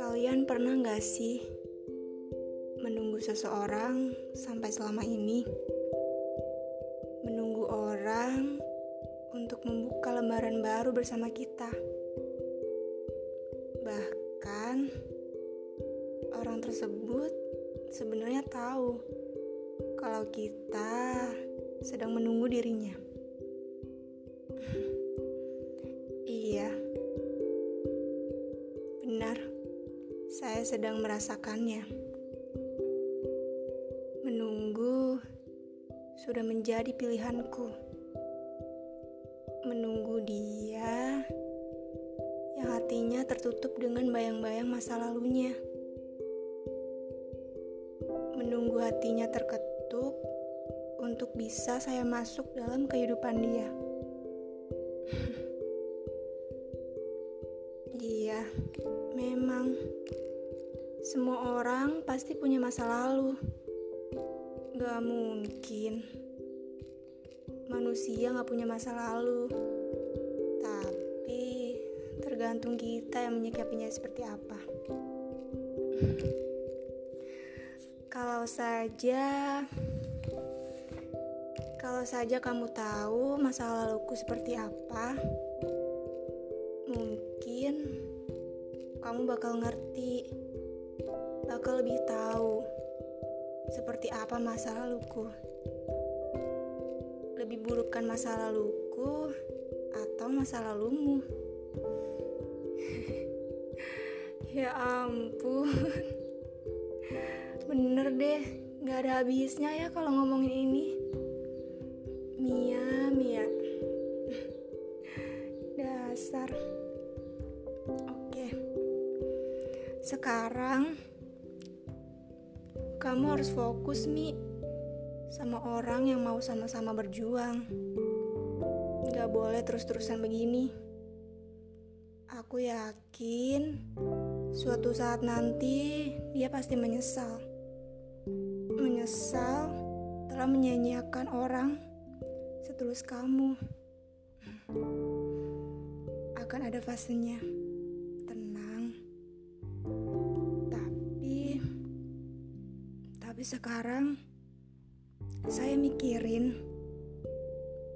Kalian pernah gak sih menunggu seseorang sampai selama ini? Menunggu orang untuk membuka lembaran baru bersama kita. Bahkan orang tersebut sebenarnya tahu kalau kita sedang menunggu dirinya. Iya, benar, saya sedang merasakannya. Menunggu sudah menjadi pilihanku. Menunggu dia yang hatinya tertutup dengan bayang-bayang masa lalunya. Menunggu hatinya terketuk untuk bisa saya masuk dalam kehidupan dia. Iya, memang semua orang pasti punya masa lalu. Gak mungkin manusia gak punya masa lalu. Tapi tergantung kita yang menyikapinya seperti apa. Kalau saja kalau saja kamu tahu masa laluku seperti apa, kamu bakal ngerti, bakal lebih tahu seperti apa masa laluku. Lebih burukkan masa laluku atau masa lalumu? ya ampun, bener deh, gak ada habisnya ya kalau ngomongin ini. Mia, Mia. Dasar. Sekarang kamu harus fokus, Mi, sama orang yang mau sama-sama berjuang. Gak boleh terus-terusan begini. Aku yakin suatu saat nanti dia pasti menyesal. Menyesal telah menyanyiakan orang setulus kamu. Akan ada fasenya. Tapi sekarang saya mikirin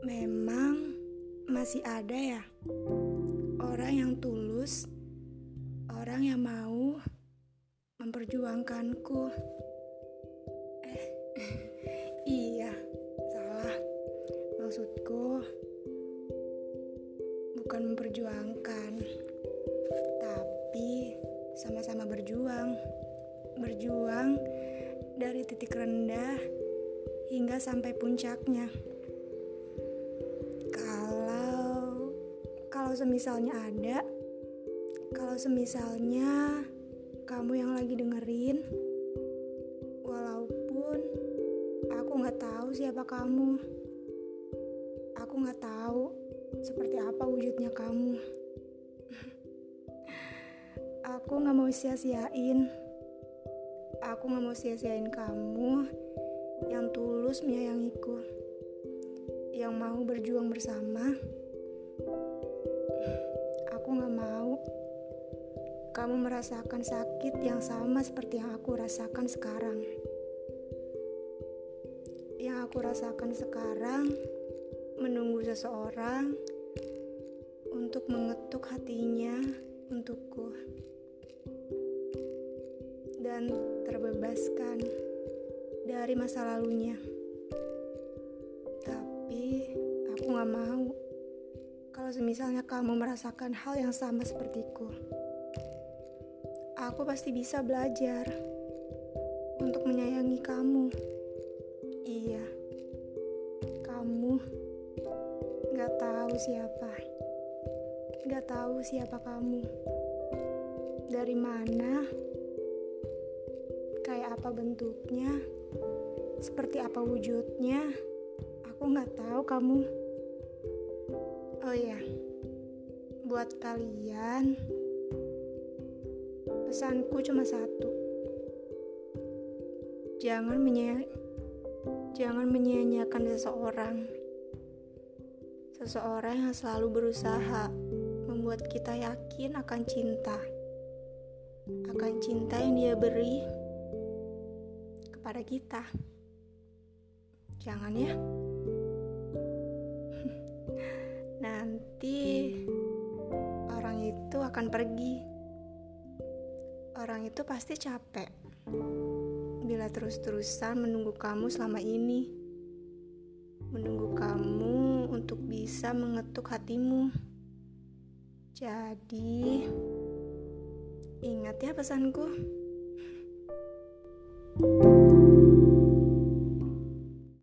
memang masih ada ya orang yang tulus, orang yang mau memperjuangkanku. Eh, iya maksudku bukan memperjuangkan, tapi sama-sama berjuang. Berjuang dari titik rendah hingga sampai puncaknya. Kalau kalau semisalnya ada, kalau semisalnya kamu yang lagi dengerin, walaupun aku nggak tahu siapa kamu aku nggak tahu seperti apa wujudnya kamu. aku nggak mau sia-siain. Aku nggak mau sia-siain kamu yang tulus menyayangiku, yang mau berjuang bersama. Aku nggak mau kamu merasakan sakit yang sama seperti yang aku rasakan sekarang. Yang aku rasakan sekarang menunggu seseorang untuk mengetuk hatinya untukku dan terbebaskan dari masa lalunya. Tapi aku gak mau kalau semisalnya kamu merasakan hal yang sama sepertiku. Aku pasti bisa belajar untuk menyayangi kamu. Iya, kamu Gak tahu siapa. Gak tahu siapa kamu. Dari mana? Apa bentuknya? Seperti apa wujudnya? Aku gak tahu kamu. Oh ya, buat kalian, pesanku cuma satu. Jangan menyia jangan menyia-nyiakan seseorang Seseorang yang selalu berusaha membuat kita yakin akan cinta. Akan cinta yang dia beri kepada kita. Jangan ya. Nanti orang itu akan pergi. Orang itu pasti capek bila terus-terusan menunggu kamu selama ini. Menunggu kamu untuk bisa mengetuk hatimu. Jadi, ingat ya pesanku. thank you